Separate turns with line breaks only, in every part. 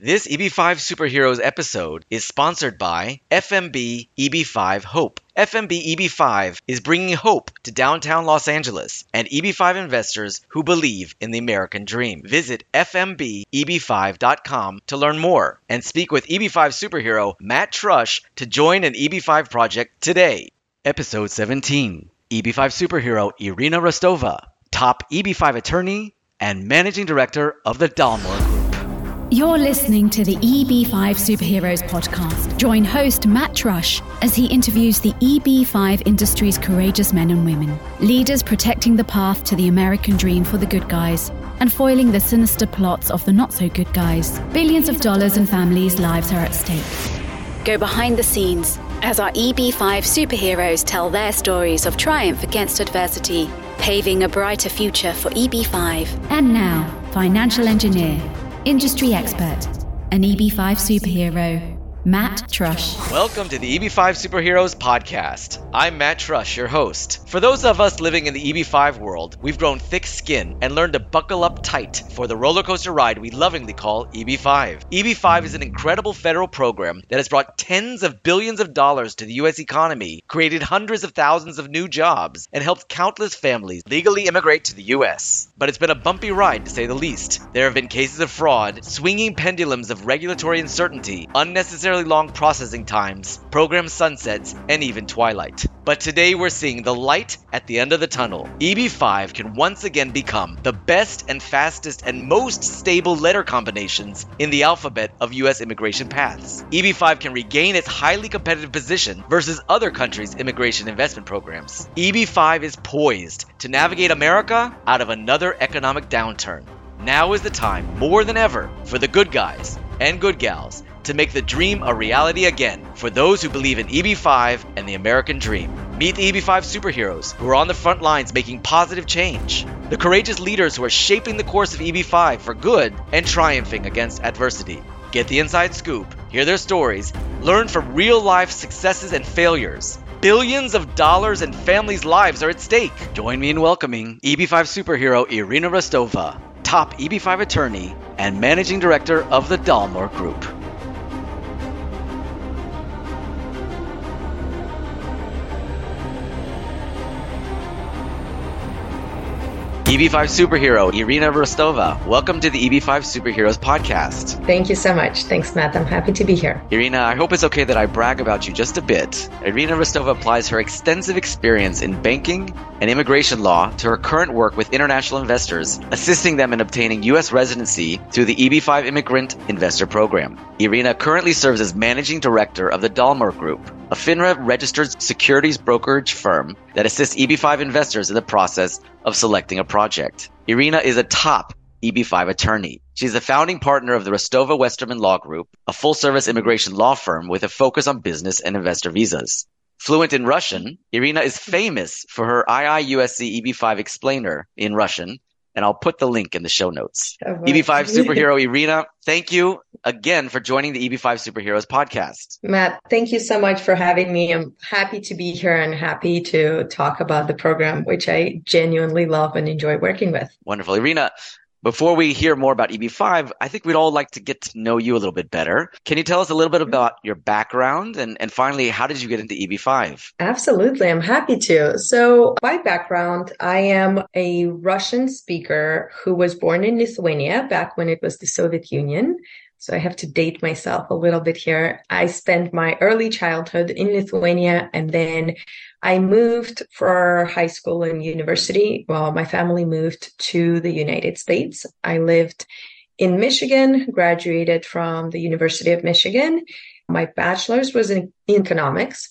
This EB5 Superheroes episode is sponsored by FMB EB5 Hope. FMB EB5 is bringing hope to downtown Los Angeles and EB5 investors who believe in the American dream. Visit FMBEB5.com to learn more and speak with EB5 superhero Matt Trush to join an EB5 project today. Episode 17 EB5 superhero Irina Rostova, top EB5 attorney and managing director of the Dalmore Group.
You're listening to the EB5 Superheroes podcast. Join host Matt Trush as he interviews the EB5 industry's courageous men and women, leaders protecting the path to the American dream for the good guys and foiling the sinister plots of the not so good guys. Billions of dollars and families' lives are at stake. Go behind the scenes as our EB5 superheroes tell their stories of triumph against adversity, paving a brighter future for EB5. And now, financial engineer industry expert, an EB5 superhero, Matt Trush.
Welcome to the EB5 Superheroes podcast. I'm Matt Trush, your host. For those of us living in the EB5 world, we've grown thick skin and learned to buckle up tight for the roller coaster ride we lovingly call EB5. EB5 is an incredible federal program that has brought tens of billions of dollars to the U.S. economy, created hundreds of thousands of new jobs, and helped countless families legally immigrate to the U.S. But it's been a bumpy ride to say the least. There have been cases of fraud, swinging pendulums of regulatory uncertainty, unnecessarily long processing times, program sunsets, and even twilight. But today we're seeing the light at the end of the tunnel. EB5 can once again become the best and fastest and most stable letter combinations in the alphabet of US immigration paths. EB5 can regain its highly competitive position versus other countries' immigration investment programs. EB5 is poised to navigate America out of another economic downturn. Now is the time, more than ever, for the good guys and good gals to make the dream a reality again for those who believe in EB5 and the American dream. Meet the EB5 superheroes who are on the front lines making positive change. The courageous leaders who are shaping the course of EB5 for good and triumphing against adversity. Get the inside scoop, hear their stories, learn from real life successes and failures. Billions of dollars and families' lives are at stake. Join me in welcoming EB5 superhero Irina Rostova, top EB5 attorney and managing director of the Dalmore Group. EB5 superhero Irina Rostova. Welcome to the EB5 Superheroes podcast.
Thank you so much. Thanks, Matt. I'm happy to be here.
Irina, I hope it's okay that I brag about you just a bit. Irina Rostova applies her extensive experience in banking and immigration law to her current work with international investors, assisting them in obtaining U.S. residency through the EB5 Immigrant Investor Program. Irina currently serves as managing director of the Dalmore Group, a FINRA registered securities brokerage firm that assists EB5 investors in the process of selecting a project. Irina is a top EB5 attorney. She's the founding partner of the Rostova Westerman Law Group, a full service immigration law firm with a focus on business and investor visas. Fluent in Russian, Irina is famous for her IIUSA EB5 explainer in Russian and I'll put the link in the show notes. Oh, EB5 superhero Irina, thank you again for joining the EB5 Superheroes podcast.
Matt, thank you so much for having me. I'm happy to be here and happy to talk about the program, which I genuinely love and enjoy working with.
Wonderful. Irina, before we hear more about EB5, I think we'd all like to get to know you a little bit better. Can you tell us a little bit about your background and, and finally, how did you get into EB5?
Absolutely. I'm happy to. So my background, I am a Russian speaker who was born in Lithuania back when it was the Soviet Union. So I have to date myself a little bit here. I spent my early childhood in Lithuania and then I moved for high school and university. Well, my family moved to the United States. I lived in Michigan, graduated from the University of Michigan. My bachelor's was in economics.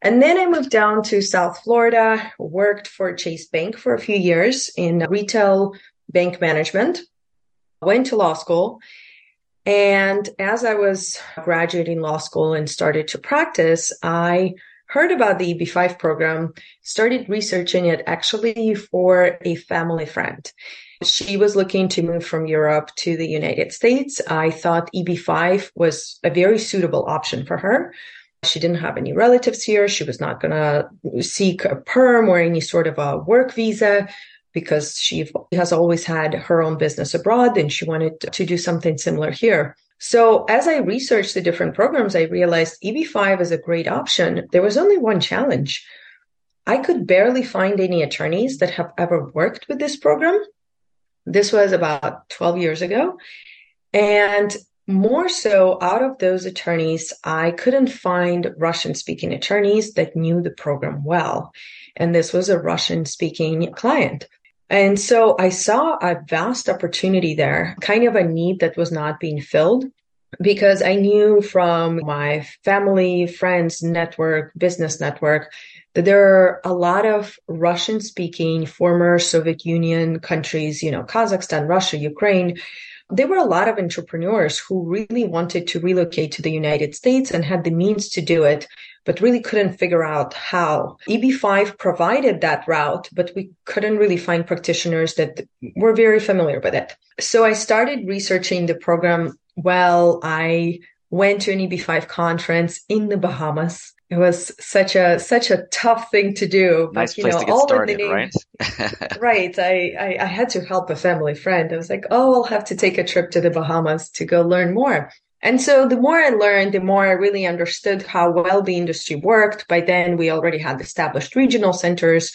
And then I moved down to South Florida, worked for Chase Bank for a few years in retail bank management, went to law school. And as I was graduating law school and started to practice, I heard about the EB5 program, started researching it actually for a family friend. She was looking to move from Europe to the United States. I thought EB5 was a very suitable option for her. She didn't have any relatives here. She was not going to seek a perm or any sort of a work visa because she has always had her own business abroad and she wanted to do something similar here. So as I researched the different programs, I realized EB5 is a great option. There was only one challenge. I could barely find any attorneys that have ever worked with this program. This was about 12 years ago. And more so, out of those attorneys, I couldn't find Russian speaking attorneys that knew the program well. And this was a Russian speaking client. And so I saw a vast opportunity there, kind of a need that was not being filled because I knew from my family, friends, network, business network, that there are a lot of Russian speaking former Soviet Union countries, you know, Kazakhstan, Russia, Ukraine. There were a lot of entrepreneurs who really wanted to relocate to the United States and had the means to do it but really couldn't figure out how. EB5 provided that route, but we couldn't really find practitioners that were very familiar with it. So I started researching the program while I went to an EB5 conference in the Bahamas. It was such a such a tough thing to do.
But, nice place know, to get started, name, right?
right. I, I I had to help a family friend. I was like, oh, I'll have to take a trip to the Bahamas to go learn more. And so the more I learned, the more I really understood how well the industry worked. By then, we already had established regional centers,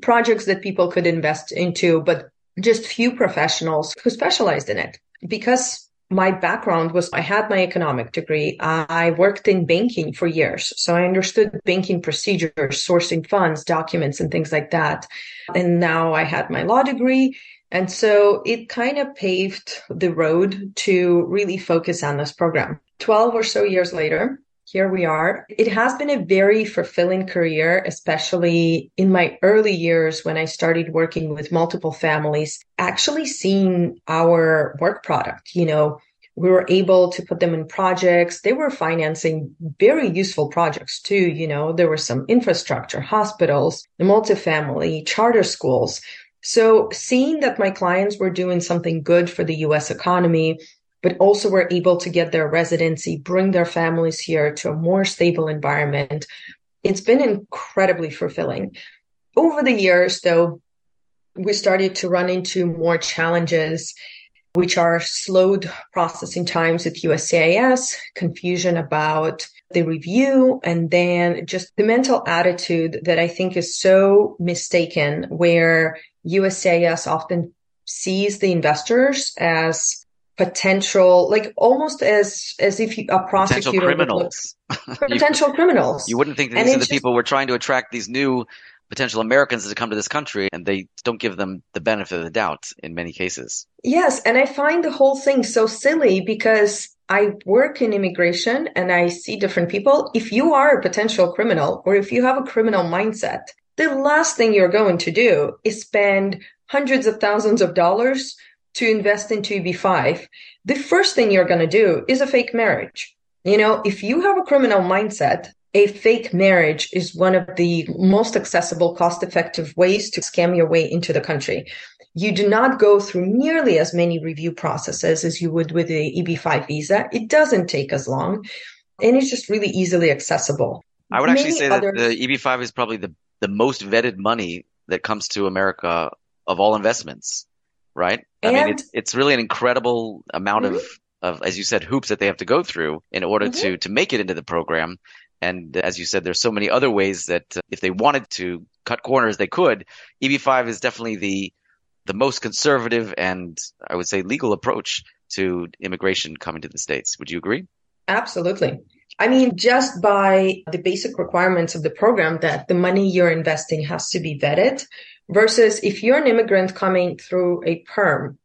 projects that people could invest into, but just few professionals who specialized in it. Because my background was I had my economic degree. I worked in banking for years. So I understood banking procedures, sourcing funds, documents, and things like that. And now I had my law degree and so it kind of paved the road to really focus on this program. 12 or so years later, here we are. It has been a very fulfilling career, especially in my early years when I started working with multiple families, actually seeing our work product, you know, we were able to put them in projects. They were financing very useful projects too. You know, there were some infrastructure, hospitals, the multifamily, charter schools. So seeing that my clients were doing something good for the US economy, but also were able to get their residency, bring their families here to a more stable environment, it's been incredibly fulfilling. Over the years, though, we started to run into more challenges, which are slowed processing times at USCIS, confusion about the review, and then just the mental attitude that I think is so mistaken, where USCIS often sees the investors as potential, like almost as as if you, a prosecutor
potential criminals,
potential
you,
criminals.
You wouldn't think that these are the just, people we're trying to attract these new potential Americans to come to this country, and they don't give them the benefit of the doubt in many cases.
Yes, and I find the whole thing so silly because I work in immigration and I see different people. If you are a potential criminal or if you have a criminal mindset, the last thing you're going to do is spend hundreds of thousands of dollars to invest into EB5. The first thing you're going to do is a fake marriage. You know, if you have a criminal mindset, a fake marriage is one of the most accessible, cost effective ways to scam your way into the country. You do not go through nearly as many review processes as you would with the EB5 visa. It doesn't take as long and it's just really easily accessible.
I would actually say others, that the EB5 is probably the the most vetted money that comes to America of all investments, right? I mean, it's it's really an incredible amount mm-hmm. of of as you said hoops that they have to go through in order mm-hmm. to to make it into the program. And as you said, there's so many other ways that uh, if they wanted to cut corners, they could. EB5 is definitely the the most conservative and I would say legal approach to immigration coming to the states. Would you agree?
Absolutely. I mean, just by the basic requirements of the program that the money you're investing has to be vetted versus if you're an immigrant coming through a perm,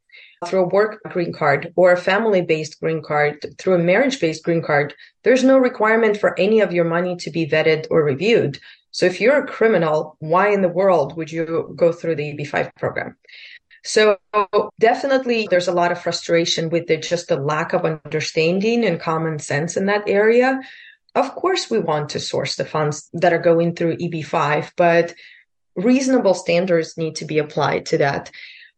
through a work green card or a family based green card, through a marriage based green card, there's no requirement for any of your money to be vetted or reviewed. So if you're a criminal, why in the world would you go through the EB5 program? So definitely there's a lot of frustration with the, just the lack of understanding and common sense in that area. Of course, we want to source the funds that are going through EB5, but reasonable standards need to be applied to that.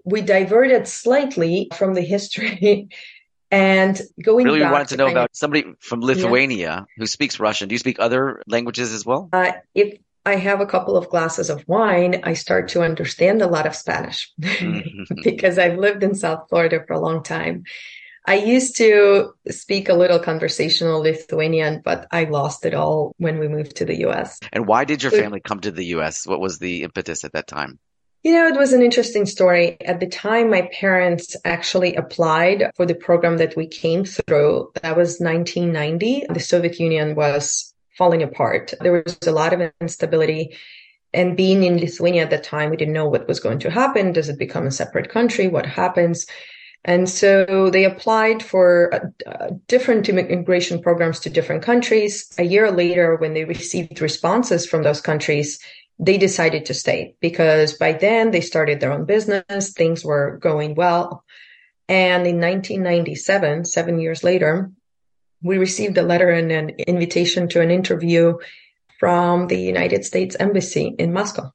We diverted slightly from the history and going
really wanted to know about somebody from Lithuania yeah. who speaks Russian. Do you speak other languages as well?
Uh, if I have a couple of glasses of wine, I start to understand a lot of Spanish mm-hmm. because I've lived in South Florida for a long time. I used to speak a little conversational Lithuanian, but I lost it all when we moved to the US.
And why did your family come to the US? What was the impetus at that time?
You know, it was an interesting story. At the time, my parents actually applied for the program that we came through. That was 1990. The Soviet Union was falling apart. There was a lot of instability. And being in Lithuania at the time, we didn't know what was going to happen. Does it become a separate country? What happens? And so they applied for uh, uh different immigration programs to different countries. A year later, when they received responses from those countries, they decided to stay because by then they started their own business, things were going well. And in 1997, seven years later, we received a letter and an invitation to an interview from the United States Embassy in Moscow.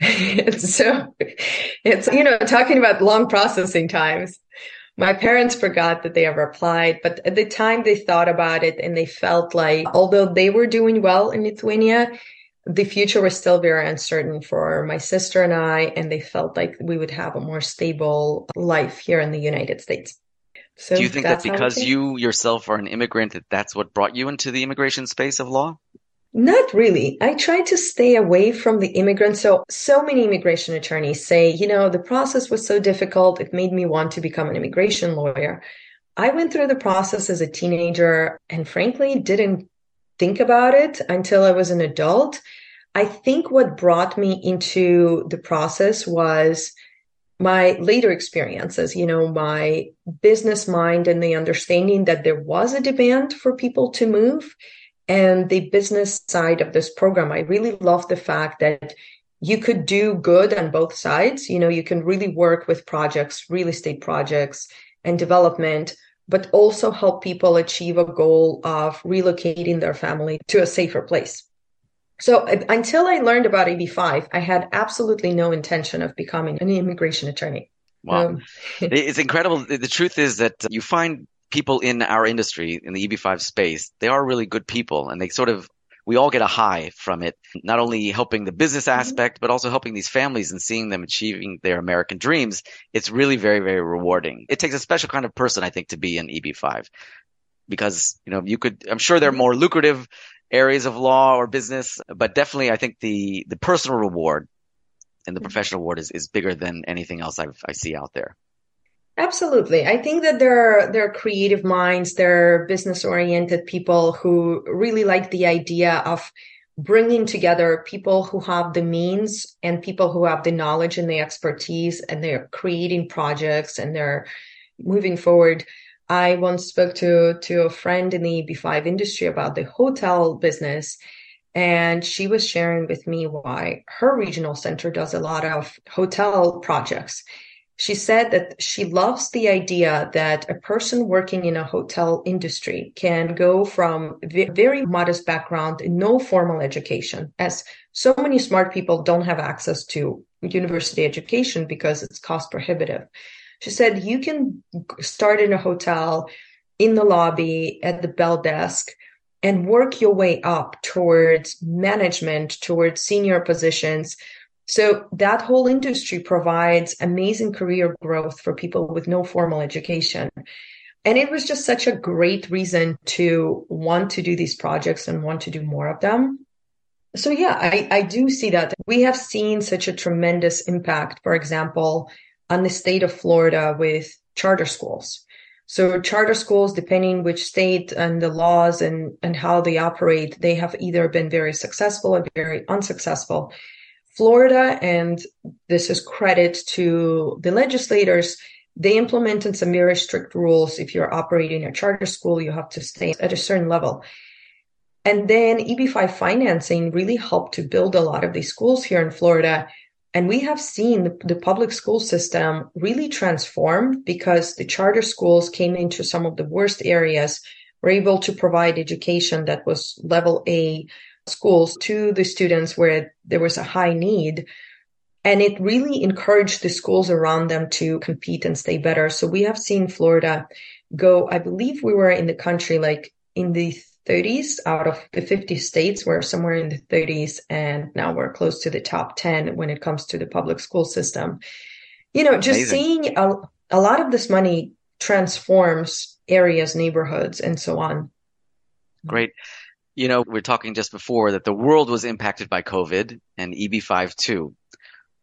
so it's, you know, talking about long processing times. My parents forgot that they ever applied, but at the time they thought about it and they felt like although they were doing well in Lithuania, the future was still very uncertain for my sister and I, and they felt like we would have a more stable life here in the United States.
So Do you think that because you yourself are an immigrant, that that's what brought you into the immigration space of law?
Not really. I tried to stay away from the immigrants. So, so many immigration attorneys say, you know, the process was so difficult. It made me want to become an immigration lawyer. I went through the process as a teenager and frankly didn't think about it until I was an adult. I think what brought me into the process was my later experiences, you know, my business mind and the understanding that there was a demand for people to move and the business side of this program. I really love the fact that you could do good on both sides. You know, you can really work with projects, real estate projects and development but also help people achieve a goal of relocating their family to a safer place. So until I learned about EB5, I had absolutely no intention of becoming an immigration attorney.
Wow. Um, it's incredible. The truth is that you find people in our industry, in the EB5 space, they are really good people and they sort of we all get a high from it, not only helping the business mm-hmm. aspect, but also helping these families and seeing them achieving their American dreams. It's really very, very rewarding. It takes a special kind of person, I think, to be an EB5 because, you know, you could, I'm sure there are mm-hmm. more lucrative areas of law or business, but definitely I think the, the personal reward and the mm-hmm. professional reward is, is bigger than anything else I've, I see out there.
Absolutely. I think that there are, there are creative minds, there are business oriented people who really like the idea of bringing together people who have the means and people who have the knowledge and the expertise and they're creating projects and they're moving forward. I once spoke to, to a friend in the EB5 industry about the hotel business and she was sharing with me why her regional center does a lot of hotel projects she said that she loves the idea that a person working in a hotel industry can go from very modest background, no formal education, as so many smart people don't have access to university education because it's cost prohibitive. She said you can start in a hotel, in the lobby, at the bell desk, and work your way up towards management, towards senior positions so that whole industry provides amazing career growth for people with no formal education. And it was just such a great reason to want to do these projects and want to do more of them. So yeah, I, I do see that. We have seen such a tremendous impact, for example, on the state of Florida with charter schools. So charter schools, depending which state and the laws and, and how they operate, they have either been very successful or very unsuccessful. Florida, and this is credit to the legislators, they implemented some very strict rules. If you're operating a charter school, you have to stay at a certain level. And then EB5 financing really helped to build a lot of these schools here in Florida. And we have seen the, public school system really transform because the charter schools came into some of the worst areas, were able to provide education that was level A schools to the students where there was a high need. And it really encouraged the schools around them to compete and stay better. So we have seen Florida go, I believe we were in the country like in the 30s out of the 50 states. We're somewhere in the 30s. And now we're close to the top 10 when it comes to the public school system. You know, just Amazing. seeing a, a lot of this money transforms areas, neighborhoods, and so on.
Great. You know, we are talking just before that the world was impacted by COVID and EB5 too.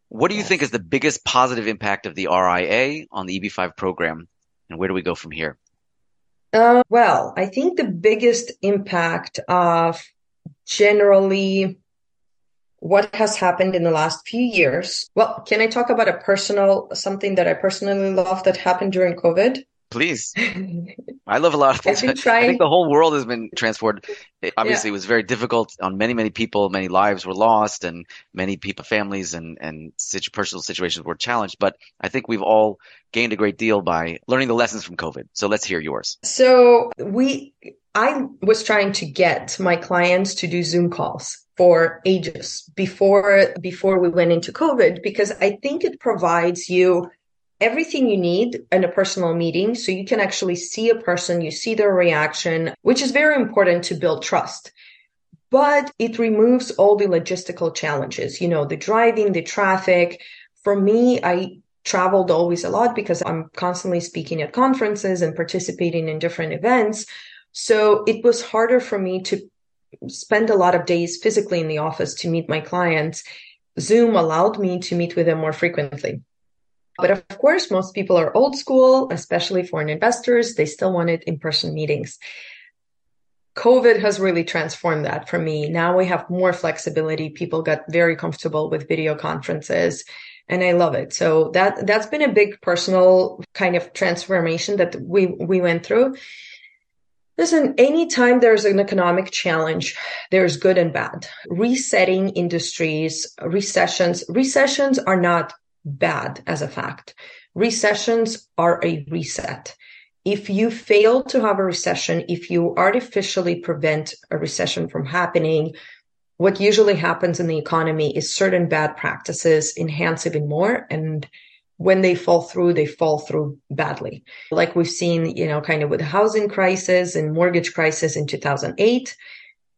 What do you think is the biggest positive impact of the RIA on the EB5 program? And where do we go from here?
Uh, well, I think the biggest impact of generally what has happened in the last few years. Well, can I talk about a personal, something that I personally love that happened during COVID?
Please. I love a lot of things. I think the whole world has been transformed. It obviously, yeah. it was very difficult on many, many people. Many lives were lost, and many people, families, and and situ- personal situations were challenged. But I think we've all gained a great deal by learning the lessons from COVID. So let's hear yours.
So we, I was trying to get my clients to do Zoom calls for ages before before we went into COVID because I think it provides you everything you need in a personal meeting so you can actually see a person, you see their reaction, which is very important to build trust. But it removes all the logistical challenges, you know, the driving, the traffic. For me, I traveled always a lot because I'm constantly speaking at conferences and participating in different events. So it was harder for me to spend a lot of days physically in the office to meet my clients. Zoom allowed me to meet with them more frequently. But of course, most people are old school, especially foreign investors. They still wanted in person meetings. COVID has really transformed that for me. Now we have more flexibility. People got very comfortable with video conferences and I love it. So that, that's been a big personal kind of transformation that we, we went through. Listen, anytime there's an economic challenge, there's good and bad. Resetting industries, recessions, recessions are not bad as a fact. Recessions are a reset. If you fail to have a recession, if you artificially prevent a recession from happening, what usually happens in the economy is certain bad practices enhance even more. And when they fall through, they fall through badly. Like we've seen, you know, kind of with the housing crisis and mortgage crisis in 2008.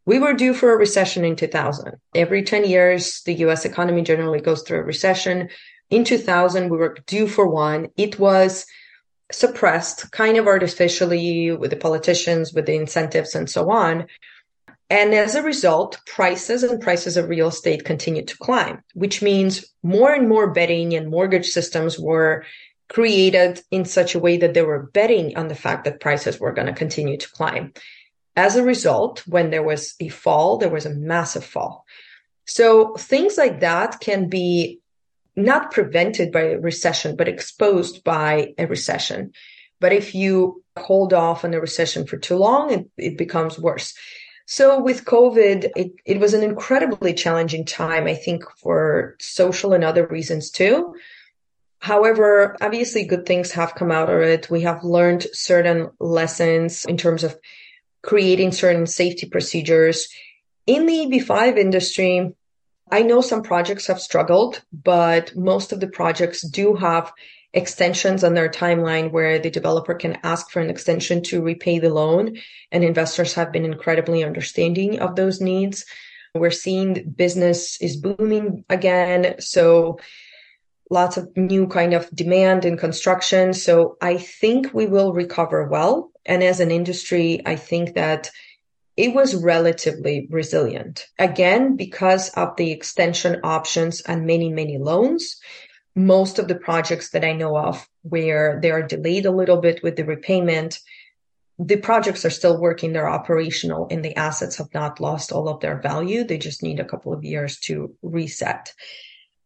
We were due for a recession in 2000. Every 10 years, the US economy generally goes through a recession. In 2000, we were due for one. It was suppressed kind of artificially with the politicians, with the incentives and so on. And as a result, prices and prices of real estate continued to climb, which means more and more betting and mortgage systems were created in such a way that they were betting on the fact that prices were going to continue to climb. As a result, when there was a fall, there was a massive fall. So things like that can be not prevented by a recession, but exposed by a recession. But if you hold off on a recession for too long, it, it becomes worse. So with COVID, it, it was an incredibly challenging time, I think, for social and other reasons too. However, obviously good things have come out of it. We have learned certain lessons in terms of creating certain safety procedures. In the EB5 industry, I know some projects have struggled, but most of the projects do have extensions on their timeline where the developer can ask for an extension to repay the loan. And investors have been incredibly understanding of those needs. We're seeing business is booming again. So lots of new kind of demand in construction. So I think we will recover well. And as an industry, I think that it was relatively resilient. Again, because of the extension options and many, many loans. Most of the projects that I know of where they are delayed a little bit with the repayment, the projects are still working, they're operational, and the assets have not lost all of their value. They just need a couple of years to reset.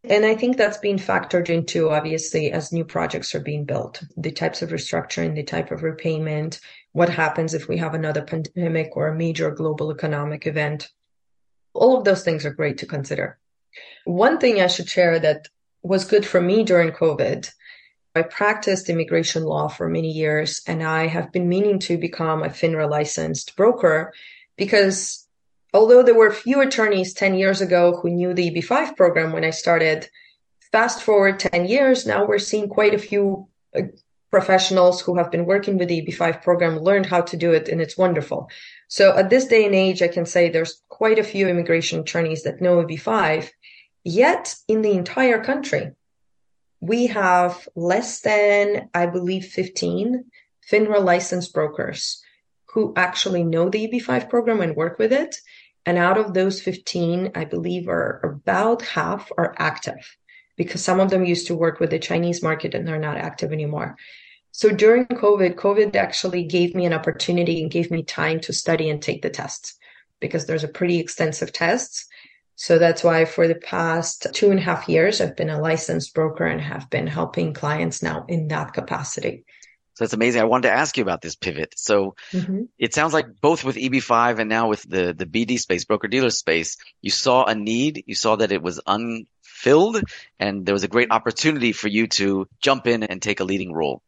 And I think that's being factored into, obviously, as new projects are being built, the types of restructuring, the type of repayment, what happens if we have another pandemic or a major global economic event. All of those things are great to consider. One thing I should share that was good for me during COVID. I practiced immigration law for many years and I have been meaning to become a FINRA licensed broker because although there were few attorneys 10 years ago who knew the EB5 program when I started, fast forward 10 years, now we're seeing quite a few uh, professionals who have been working with the EB5 program learned how to do it and it's wonderful. So at this day and age, I can say there's quite a few immigration attorneys that know EB5. Yet in the entire country, we have less than, I believe, 15 FINRA licensed brokers who actually know the EB5 program and work with it. And out of those 15, I believe are about half are active because some of them used to work with the Chinese market and they're not active anymore. So during COVID, COVID actually gave me an opportunity and gave me time to study and take the tests because there's a pretty extensive tests. So that's why for the past two and a half years, I've been a licensed broker and have been helping clients now in that capacity.
So that's amazing. I wanted to ask you about this pivot. So mm-hmm. it sounds like both with EB5 and now with the, the BD space, broker dealer space, you saw a need. You saw that it was unfilled and there was a great opportunity for you to jump in and take a leading role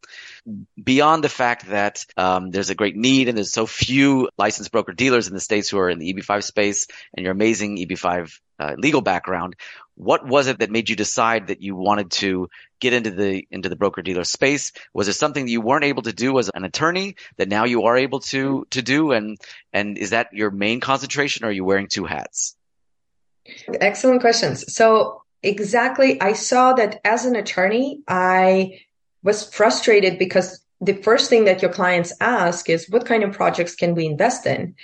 beyond the fact that um, there's a great need and there's so few licensed broker dealers in the states who are in the EB5 space and your amazing EB5 uh, legal background, what was it that made you decide that you wanted to get into the into the broker dealer space? Was it something that you weren't able to do as an attorney that now you are able to to do? And and is that your main concentration, or are you wearing two hats?
Excellent questions. So exactly, I saw that as an attorney, I was frustrated because the first thing that your clients ask is what kind of projects can we invest in?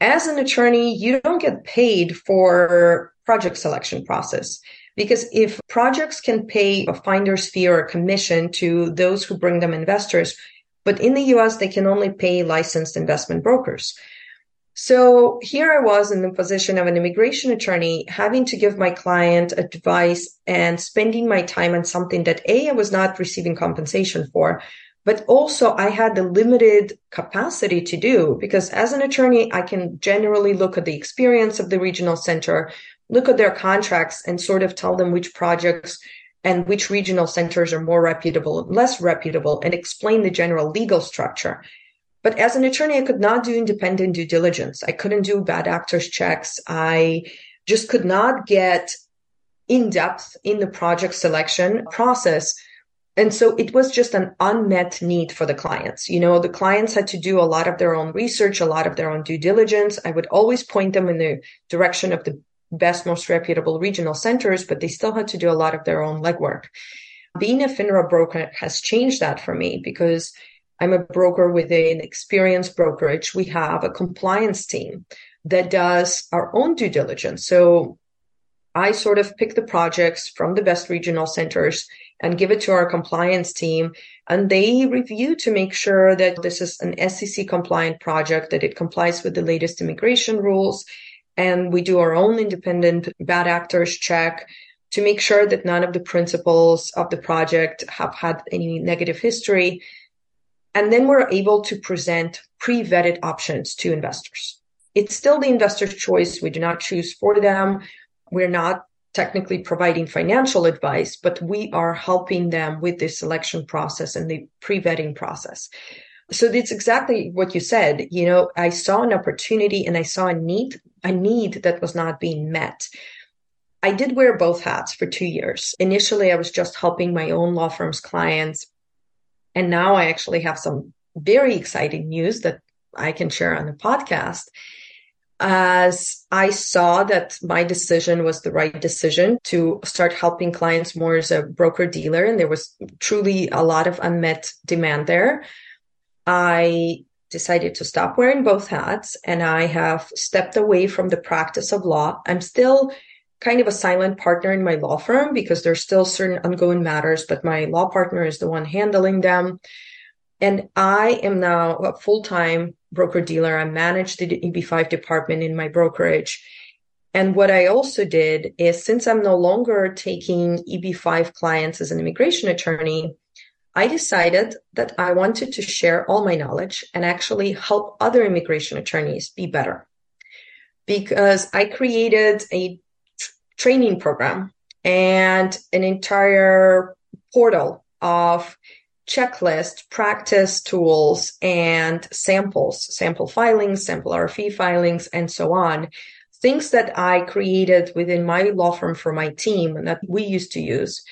As an attorney, you don't get paid for project selection process because if projects can pay a finder's fee or a commission to those who bring them investors, but in the US, they can only pay licensed investment brokers. So here I was in the position of an immigration attorney, having to give my client advice and spending my time on something that A, I was not receiving compensation for, but also I had the limited capacity to do because as an attorney, I can generally look at the experience of the regional center, look at their contracts and sort of tell them which projects and which regional centers are more reputable and less reputable and explain the general legal structure. But as an attorney, I could not do independent due diligence. I couldn't do bad actors checks. I just could not get in depth in the project selection process. And so it was just an unmet need for the clients. You know, the clients had to do a lot of their own research, a lot of their own due diligence. I would always point them in the direction of the best, most reputable regional centers, but they still had to do a lot of their own legwork. Being a FINRA broker has changed that for me because I'm a broker within experienced brokerage. We have a compliance team that does our own due diligence. So I sort of pick the projects from the best regional centers and give it to our compliance team. And they review to make sure that this is an SEC compliant project, that it complies with the latest immigration rules. And we do our own independent bad actors check to make sure that none of the principals of the project have had any negative history and then we're able to present pre-vetted options to investors. It's still the investor's choice. We do not choose for them. We're not technically providing financial advice, but we are helping them with the selection process and the pre-vetting process. So it's exactly what you said. You know, I saw an opportunity and I saw a need, a need that was not being met. I did wear both hats for two years. Initially, I was just helping my own law firm's clients and now I actually have some very exciting news that I can share on the podcast. As I saw that my decision was the right decision to start helping clients more as a broker dealer, and there was truly a lot of unmet demand there, I decided to stop wearing both hats and I have stepped away from the practice of law. I'm still kind of a silent partner in my law firm because there's still certain ongoing matters, but my law partner is the one handling them. And I am now a full time broker dealer. I manage the EB5 department in my brokerage. And what I also did is since I'm no longer taking EB5 clients as an immigration attorney, I decided that I wanted to share all my knowledge and actually help other immigration attorneys be better. Because I created a training program and an entire portal of checklist, practice tools, and samples, sample filings, sample RFE filings, and so on. Things that I created within my law firm for my team and that we used to use.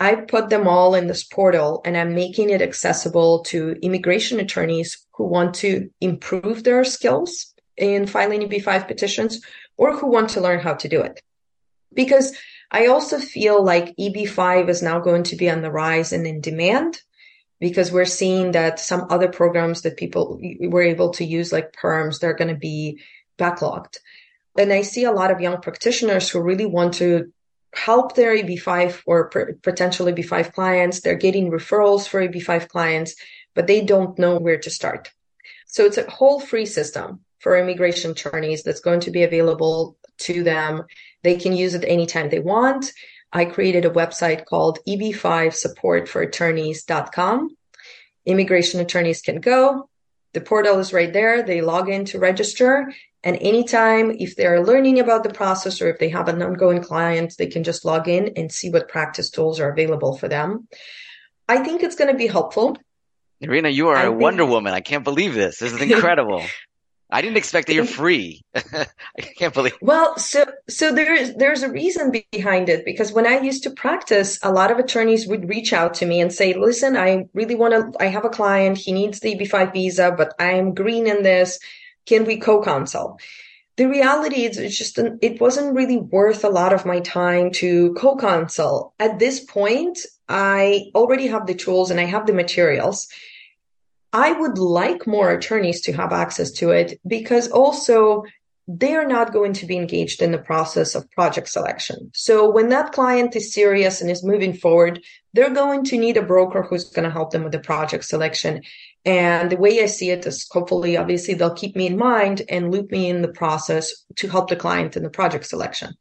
I put them all in this portal and I'm making it accessible to immigration attorneys who want to improve their skills in filing EB5 petitions or who want to learn how to do it because I also feel like EB5 is now going to be on the rise and in demand. because we're seeing that some other programs that people were able to use, like PERMs, they're going to be backlogged. And I see a lot of young practitioners who really want to help their EB5 or potential EB5 clients. They're getting referrals for EB5 clients, but they don't know where to start. So it's a whole free system for immigration attorneys that's going to be available to them. They can use it anytime they want. I created a website called eb5supportforattorneys.com. Immigration attorneys can go. The portal is right there. They log in to register. And anytime, if they're learning about the process or if they have an ongoing client, they can just log in and see what practice tools are available for them. I think it's going to be helpful.
Irina, you are I a. Wonder Woman. I can't believe this. This is incredible. I didn't expect that you're free. I can't believe.
Well, so so there's there's a reason behind it because when I used to practice, a lot of attorneys would reach out to me and say, "Listen, I really want to. I have a client. He needs the EB5 visa, but I'm green in this. Can we co-counsel?" The reality is, it's just an, it wasn't really worth a lot of my time to co-counsel. At this point, I already have the tools and I have the materials I would like more attorneys to have access to it because also they are not going to be engaged in the process of project selection. So when that client is serious and is moving forward, they're going to need a broker who's going to help them with the project selection. And the way I see it is hopefully, obviously, they'll keep me in mind and loop me in the process to help the client in the project selection.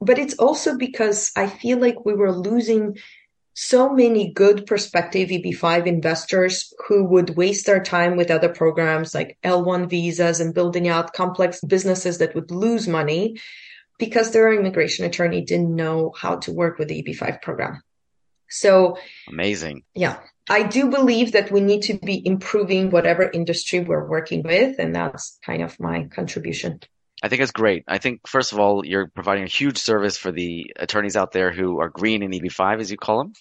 But it's also because I feel like we were losing so many good prospective EB5 investors who would waste their time with other programs like L1 visas and building out complex businesses that would lose money because their immigration attorney didn't know how to work with the EB5 program. So
amazing.
Yeah. I do believe that we need to be improving whatever industry we're working with. And that's kind of my contribution.
I think it's great. I think first of all, you're providing a huge service for the attorneys out there who are green in EB5, as you call them.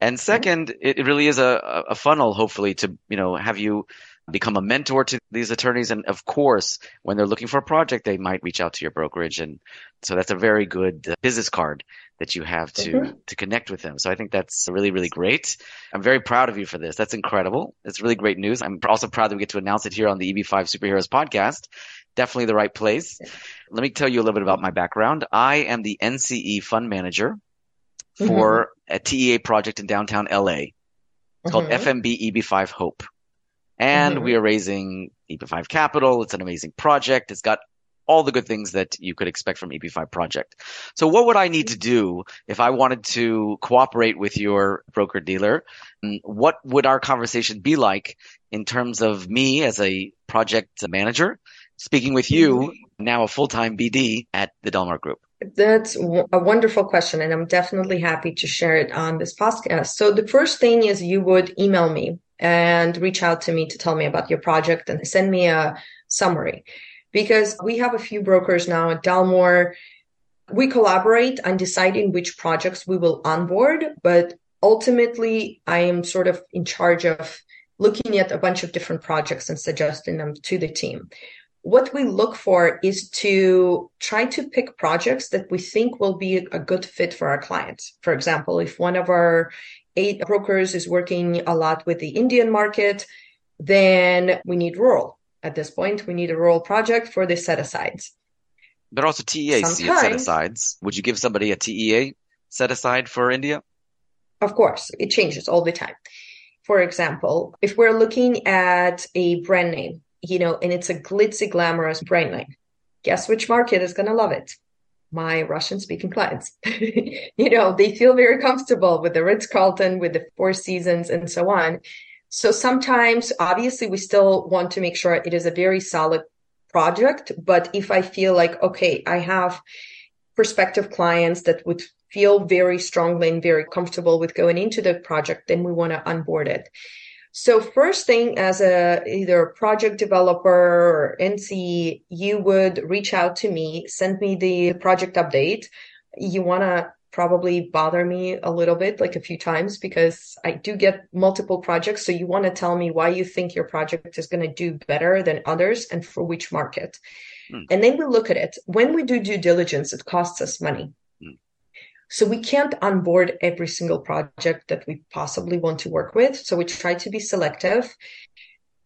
And second, it, it really is a, a funnel, hopefully, to you know have you become a mentor to these attorneys. And of course, when they're looking for a project, they might reach out to your brokerage. And so that's a very good business card that you have to mm-hmm. to connect with them. So I think that's really really great. I'm very proud of you for this. That's incredible. It's really great news. I'm also proud that we get to announce it here on the EB5 Superheroes podcast definitely the right place. Let me tell you a little bit about my background. I am the NCE fund manager for mm-hmm. a TEA project in downtown LA. It's called mm-hmm. FMB EB5 Hope. And mm-hmm. we are raising EB5 capital. It's an amazing project. It's got all the good things that you could expect from EB5 project. So what would I need to do if I wanted to cooperate with your broker dealer? What would our conversation be like in terms of me as a project manager speaking with you, now a full time BD at the Dalmore Group?
That's a wonderful question, and I'm definitely happy to share it on this podcast. So, the first thing is you would email me and reach out to me to tell me about your project and send me a summary because we have a few brokers now at Dalmore. We collaborate on deciding which projects we will onboard, but ultimately, I am sort of in charge of looking at a bunch of different projects and suggesting them to the team what we look for is to try to pick projects that we think will be a good fit for our clients. For example, if one of our eight brokers is working a lot with the Indian market, then we need rural. At this point, we need a rural project for the set asides.
But also TEA set asides. Would you give somebody a TEA set aside for India?
Of course, it changes all the time. For example, if we're looking at a brand name, you know, and it's a glitzy, glamorous brand name. Guess which market is going to love it? My Russian speaking clients. you know, they feel very comfortable with the Ritz Carlton, with the Four Seasons, and so on. So sometimes, obviously, we still want to make sure it is a very solid project. But if I feel like, okay, I have prospective clients that would feel very strongly and very comfortable with going into the project, then we want to onboard it. So first thing as a either a project developer or NC, you would reach out to me, send me the project update. You want to probably bother me a little bit, like a few times, because I do get multiple projects. So you want to tell me why you think your project is going to do better than others and for which market. Hmm. And then we look at it. When we do due diligence, it costs us money. Hmm. So we can't onboard every single project that we possibly want to work with. So we try to be selective.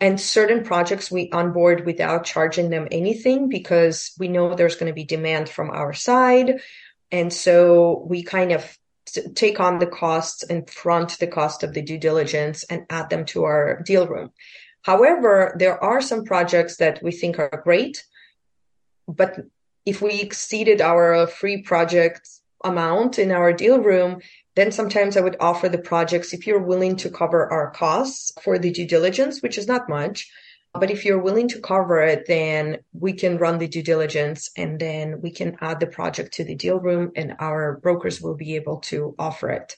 And certain projects we onboard without charging them anything because we know there's going to be demand from our side. And so we kind of take on the costs and front the cost of the due diligence and add them to our deal room. However, there are some projects that we think are great, but if we exceeded our free project amount in our deal room, then sometimes I would offer the projects if you're willing to cover our costs for the due diligence, which is not much. But if you're willing to cover it, then we can run the due diligence and then we can add the project to the deal room and our brokers will be able to offer it.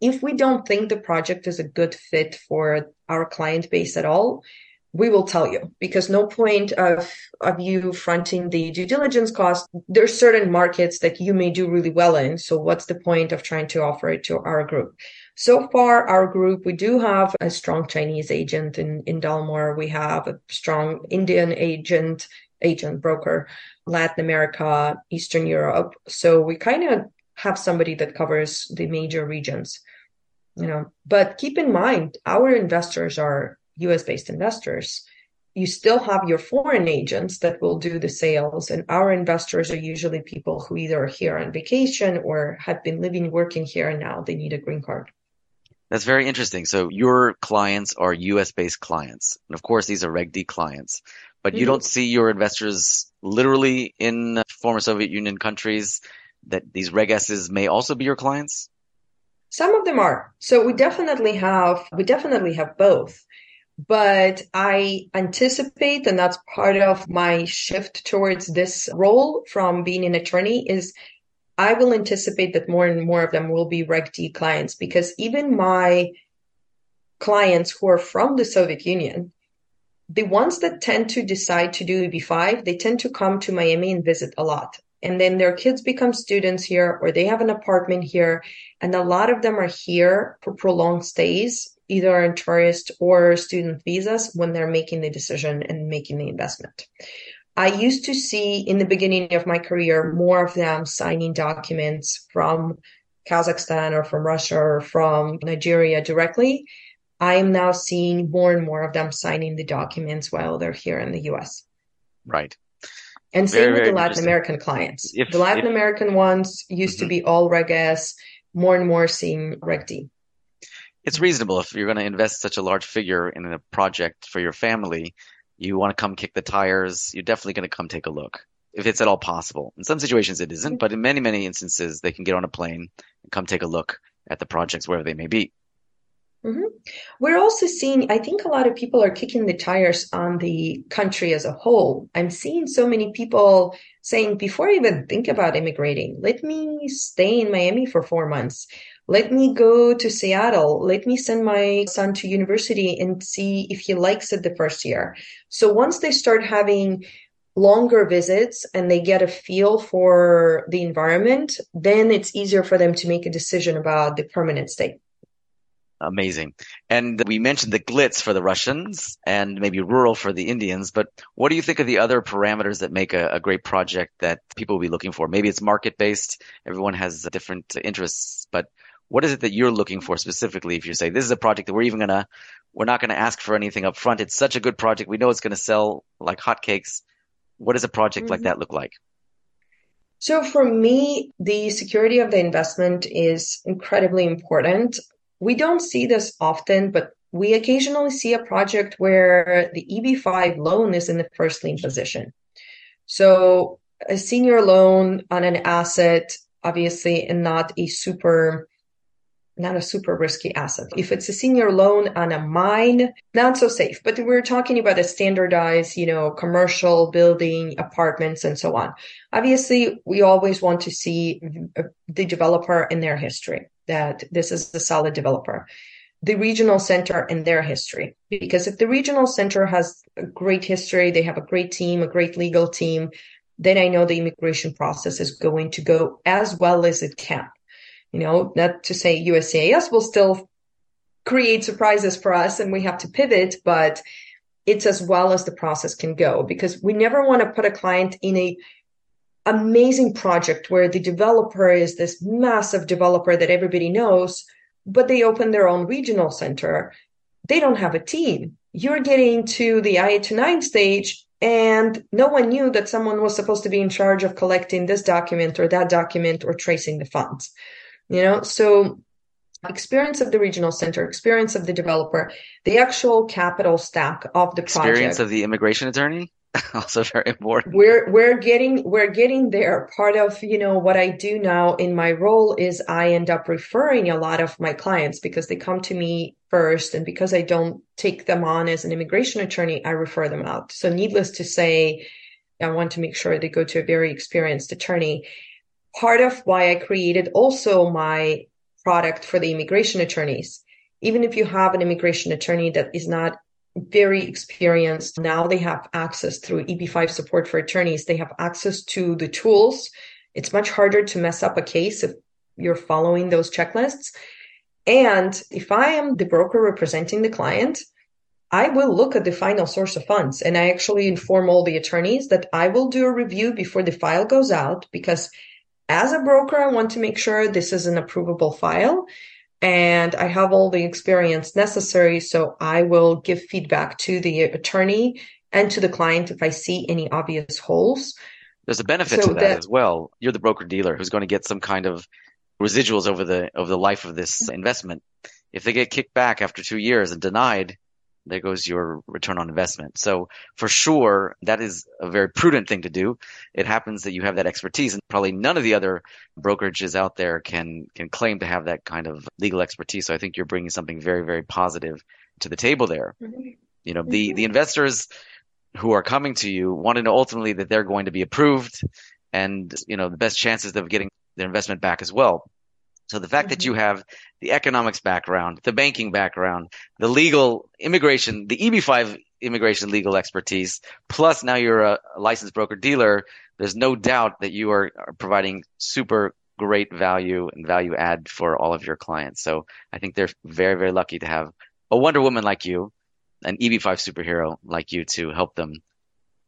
If we don't think the project is a good fit for our client base at all, we will tell you because no point of of you fronting the due diligence cost. There's certain markets that you may do really well in. So what's the point of trying to offer it to our group so far our group we do have a strong chinese agent in in dalmore we have a strong indian agent agent broker latin america eastern europe so we kind of have somebody that covers the major regions you know but keep in mind our investors are US based investors, you still have your foreign agents that will do the sales. And our investors are usually people who either are here on vacation or have been living, working here, and now they need a green card.
That's very interesting. So your clients are US based clients. And of course, these are Reg D clients, but you mm-hmm. don't see your investors literally in former Soviet Union countries that these Reg S's may also be your clients?
Some of them are. So we definitely have, we definitely have both but I anticipate, and that's part of my shift towards this role from being an attorney is I will anticipate that more and more of them will be Reg D clients because even my clients who are from the Soviet Union, the ones that tend to decide to do EB5, they tend to come to Miami and visit a lot. And then their kids become students here or they have an apartment here. And a lot of them are here for prolonged stays either on tourist or student visas when they're making the decision and making the investment. I used to see in the beginning of my career more of them signing documents from Kazakhstan or from Russia or from Nigeria directly. I am now seeing more and more of them signing the documents while they're here in the US.
Right.
And same very, with the Latin American clients. If, the Latin if, American ones used mm-hmm. to be all Reg S, more and more seeing Reg D
it's reasonable if you're going to invest such a large figure in a project for your family. You want to come kick the tires. You're definitely going to come take a look if it's at all possible. In some situations it isn't, but in many, many instances they can get on a plane and come take a look at the projects wherever they may be.
Mm-hmm. We're also seeing, I think a lot of people are kicking the tires on the country as a whole. I'm seeing so many people saying, before I even think about immigrating, let me stay in Miami for four months. Let me go to Seattle. Let me send my son to university and see if he likes it the first year. So once they start having longer visits and they get a feel for the environment, then it's easier for them to make a decision about the permanent stay.
Amazing. And we mentioned the glitz for the Russians and maybe rural for the Indians, but what do you think of the other parameters that make a, a great project that people will be looking for? Maybe it's market based. Everyone has different interests, but what is it that you're looking for specifically if you say this is a project that we're even gonna we're not gonna ask for anything up front it's such a good project. We know it's gonna sell like hotcakes. What does a project mm-hmm. like that look like?
So for me the security of the investment is incredibly important. We don't see this often but we occasionally see a project where the eb5 loan is in the first lien position. So a senior loan on an asset obviously and not a super not a super risky asset. If it's a senior loan on a mine, not so safe. But we're talking about a standardized, you know, commercial building, apartments, and so on. Obviously, we always want to see the developer in their history, that this is a solid developer. The regional center in their history. Because if the regional center has a great history, they have a great team, a great legal team, then I know the immigration process is going to go as well as it can. You know, not to say USCIS will still create surprises for us and we have to pivot, but it's as well as the process can go because we never want to put a client in a amazing project where the developer is this massive developer that everybody knows, but they open their own regional center. They don't have a team. You're getting to the I-829 stage and no one knew that someone was supposed to be in charge of collecting this document or that document or tracing the funds. You know, so experience of the regional center, experience of the developer, the actual capital stack of the
experience
project.
Experience of the immigration attorney? also very important.
We're we're getting we're getting there. Part of you know what I do now in my role is I end up referring a lot of my clients because they come to me first, and because I don't take them on as an immigration attorney, I refer them out. So needless to say, I want to make sure they go to a very experienced attorney. Part of why I created also my product for the immigration attorneys. Even if you have an immigration attorney that is not very experienced. Now they have access through EB5 support for attorneys. They have access to the tools. It's much harder to mess up a case if you're following those checklists. And if I am the broker representing the client, I will look at the final source of funds and I actually inform all the attorneys that I will do a review before the file goes out because as a broker, I want to make sure this is an approvable file and I have all the experience necessary. So I will give feedback to the attorney and to the client if I see any obvious holes.
There's a benefit so to that, that, as well. You're the broker dealer who's going to get some kind of residuals over the over the life of this mm-hmm. investment. If they get kicked back after two years and denied, there goes your return on investment. So for sure, that is a very prudent thing to do. It happens that you have that expertise and probably none of the other brokerages out there can, can claim to have that kind of legal expertise. So I think you're bringing something very, very positive to the table there. Mm-hmm. You know, the, the investors who are coming to you want to know ultimately that they're going to be approved and, you know, the best chances of getting their investment back as well. So the fact mm-hmm. that you have the economics background, the banking background, the legal immigration, the EB5 immigration legal expertise, plus now you're a, licensed broker dealer, there's no doubt that you are, are providing super great value and value add for all of your clients. So I think they're very, very lucky to have a Wonder Woman like you, an EB5 superhero like you to help them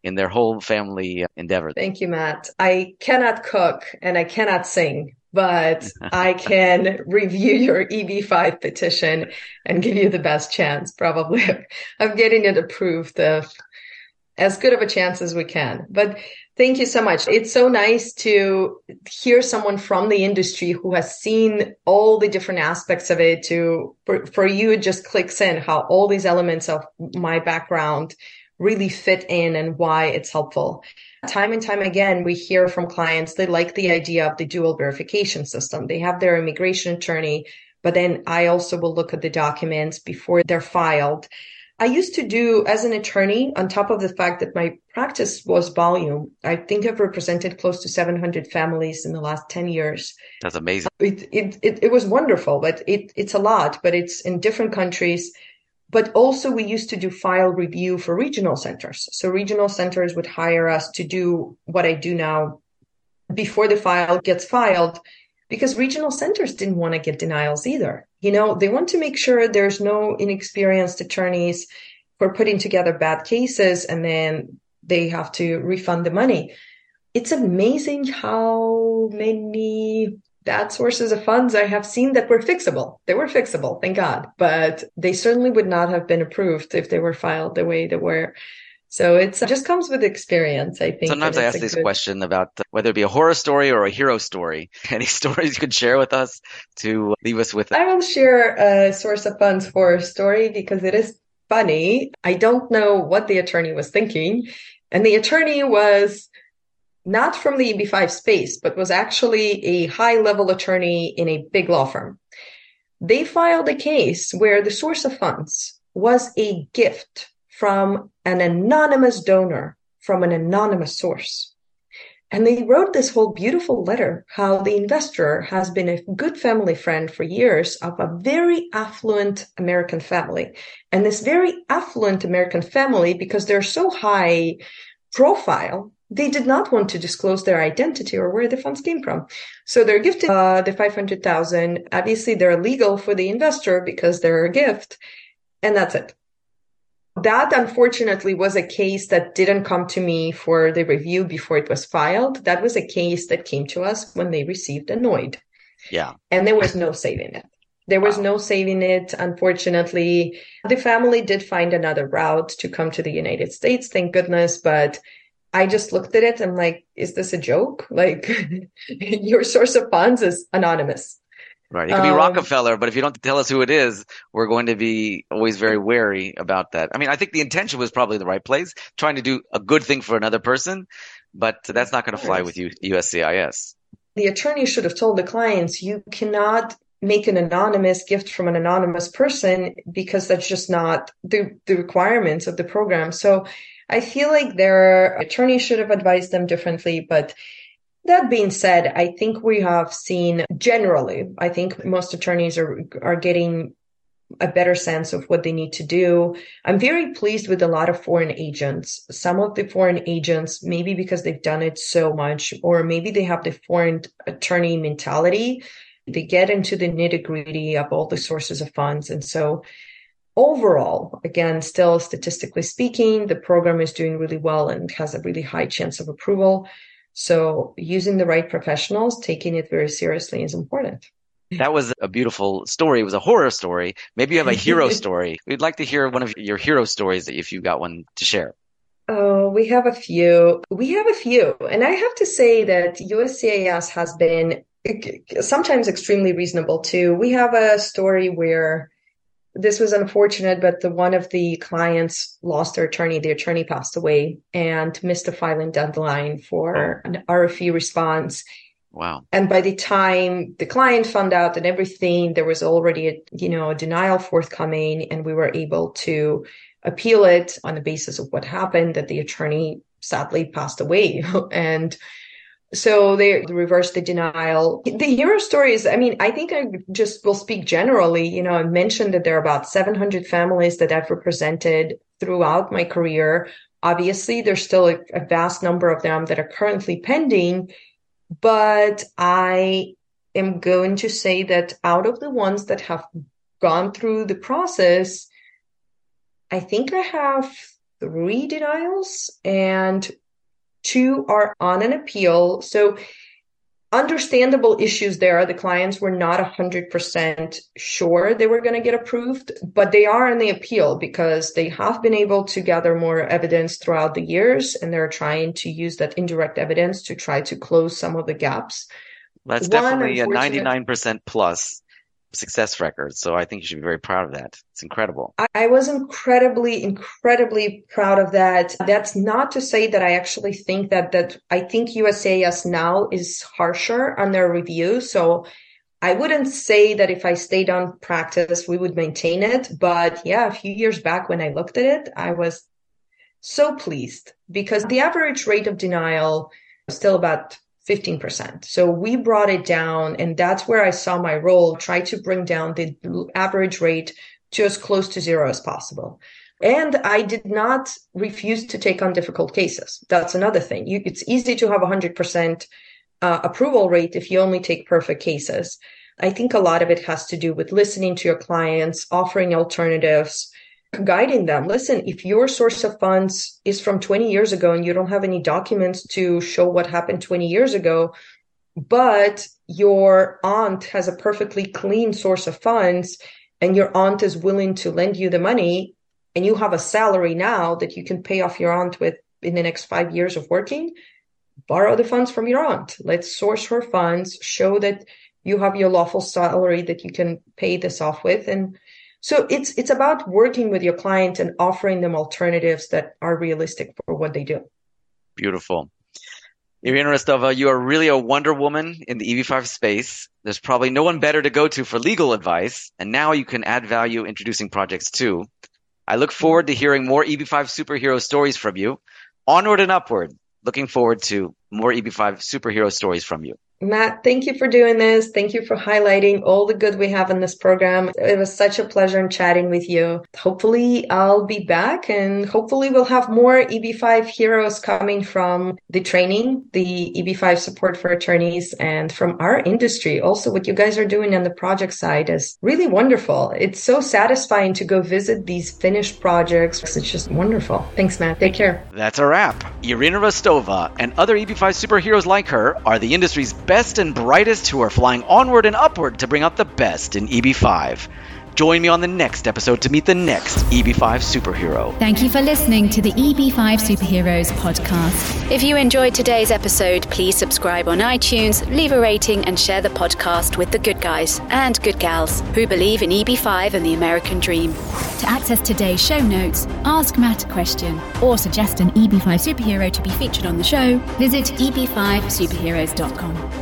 in their whole family endeavor.
Thank you, Matt. I cannot cook and I cannot sing, but I can review your EB5 petition and give you the best chance, probably, of getting it approved. Of as good of a chance as we can. But thank you so much. It's so nice to hear someone from the industry who has seen all the different aspects of it to for, for you it just clicks in how all these elements of my background really fit in and why it's helpful. Time and time again, we hear from clients they like the idea of the dual verification system. They have their immigration attorney, but then I also will look at the documents before they're filed. I used to do as an attorney, on top of the fact that my practice was volume. I think I've represented close to 700 families in the last 10 years.
That's amazing.
It, it, it, it was wonderful, but it, it's a lot, but it's in different countries. But also we used to do file review for regional centers. So regional centers would hire us to do what I do now before the file gets filed because regional centers didn't want to get denials either. You know, they want to make sure there's no inexperienced attorneys for putting together bad cases and then they have to refund the money. It's amazing how many bad sources of funds I have seen that were fixable. They were fixable, thank God, but they certainly would not have been approved if they were filed the way they were. So it just comes with experience, I think.
Sometimes I ask this good... question about whether it be a horror story or a hero story. Any stories you could share with us to leave us with?
I will share a source of funds horror story because it is funny. I don't know what the attorney was thinking. And the attorney was not from the EB5 space, but was actually a high level attorney in a big law firm. They filed a case where the source of funds was a gift from an anonymous donor from an anonymous source. And they wrote this whole beautiful letter how the investor has been a good family friend for years of a very affluent American family. And this very affluent American family, because they're so high profile, they did not want to disclose their identity or where the funds came from. So they're gifted uh, the 500,000. Obviously, they're legal for the investor because they're a gift. And that's it. That unfortunately was a case that didn't come to me for the review before it was filed. That was a case that came to us when they received a NOID.
Yeah.
And there was no saving it. There was
Wow.
no saving it, unfortunately. The family did find another route to come to the United States, thank goodness. But I just looked at it and like, is this a joke? Like, your source of funds is anonymous.
Right. It could be
Um,
Rockefeller, but if you don't tell us who it is, we're going to be always very wary about that. I mean, I think the intention was probably the right place, trying to do a good thing for another person, but that's not going to fly with you, USCIS.
The attorney should have told the clients, you cannot make an anonymous gift from an anonymous person because that's just not the, the requirements of the program. So I feel like their attorney should have advised them differently, but that being said, I think we have seen generally, I think most attorneys are are getting a better sense of what they need to do. I'm very pleased with a lot of foreign agents. Some of the foreign agents, maybe because they've done it so much, or maybe they have the foreign attorney mentality, they get into the nitty gritty of all the sources of funds. And so overall, again, still statistically speaking, the program is doing really well and has a really high chance of approval. So using the right professionals, taking it very seriously is important.
That was a beautiful story. It was a horror story. Maybe you have a hero story. We'd like to hear one of your hero stories if you got one to share.
Oh, we have a few. We have a few. And I have to say that USCIS has been sometimes extremely reasonable too. We have a story where this was unfortunate, but the one of the clients lost their attorney. The attorney passed away and missed the filing deadline for an RFE response.
Wow.
And by the time the client found out and everything, there was already a, you know, a denial forthcoming and we were able to appeal it on the basis of what happened that the attorney sadly passed away. and so they reverse the denial. The hero stories, I mean, I think I just will speak generally. You know, I mentioned that there are about 700 families that I've represented throughout my career. Obviously, there's still a, a vast number of them that are currently pending, but I am going to say that out of the ones that have gone through the process, I think I have three denials and two are on an appeal. So understandable issues there. The clients were not 100% sure they were going to get approved, but they are in the appeal because they have been able to gather more evidence throughout the years and they're trying to use that indirect evidence to try to close some of the gaps.
That's
One
definitely a 99% plus success record. So I think you should be very proud of that. It's incredible.
I, was incredibly, incredibly proud of that. That's not to say that I actually think that that I think USCIS now is harsher on their review. So I wouldn't say that if I stayed on practice, we would maintain it. But yeah, a few years back when I looked at it, I was so pleased because the average rate of denial is still about 15%. So we brought it down and that's where I saw my role, try to bring down the average rate to as close to zero as possible. And I did not refuse to take on difficult cases. That's another thing. You, it's easy to have a 100% uh, approval rate if you only take perfect cases. I think a lot of it has to do with listening to your clients, offering alternatives, guiding them. Listen, if your source of funds is from 20 years ago and you don't have any documents to show what happened 20 years ago, but your aunt has a perfectly clean source of funds and your aunt is willing to lend you the money and you have a salary now that you can pay off your aunt with in the next five years of working, borrow the funds from your aunt. Let's source her funds, show that you have your lawful salary that you can pay this off with and so it's it's about working with your client and offering them alternatives that are realistic for what they do.
Beautiful. Irina Rostova, you are really a wonder woman in the EB5 space. There's probably no one better to go to for legal advice, and now you can add value introducing projects too. I look forward to hearing more EB5 superhero stories from you. Onward and upward. Looking forward to more EB5 superhero stories from you.
Matt, thank you for doing this. Thank you for highlighting all the good we have in this program. It was such a pleasure in chatting with you. Hopefully, I'll be back and hopefully, we'll have more EB5 heroes coming from the training, the EB5 support for attorneys, and from our industry. Also, what you guys are doing on the project side is really wonderful. It's so satisfying to go visit these finished projects. It's just wonderful. Thanks, Matt. Take care.
That's a wrap. Irina Rostova and other EB5 superheroes like her are the industry's best and brightest who are flying onward and upward to bring out the best in EB5. Join me on the next episode to meet the next EB5 superhero.
Thank you for listening to the EB5 Superheroes podcast. If you enjoyed today's episode, please subscribe on iTunes, leave a rating, and share the podcast with the good guys and good gals who believe in EB5 and the American dream. To access today's show notes, ask Matt a question, or suggest an EB5 superhero to be featured on the show, visit eb5superheroes.com.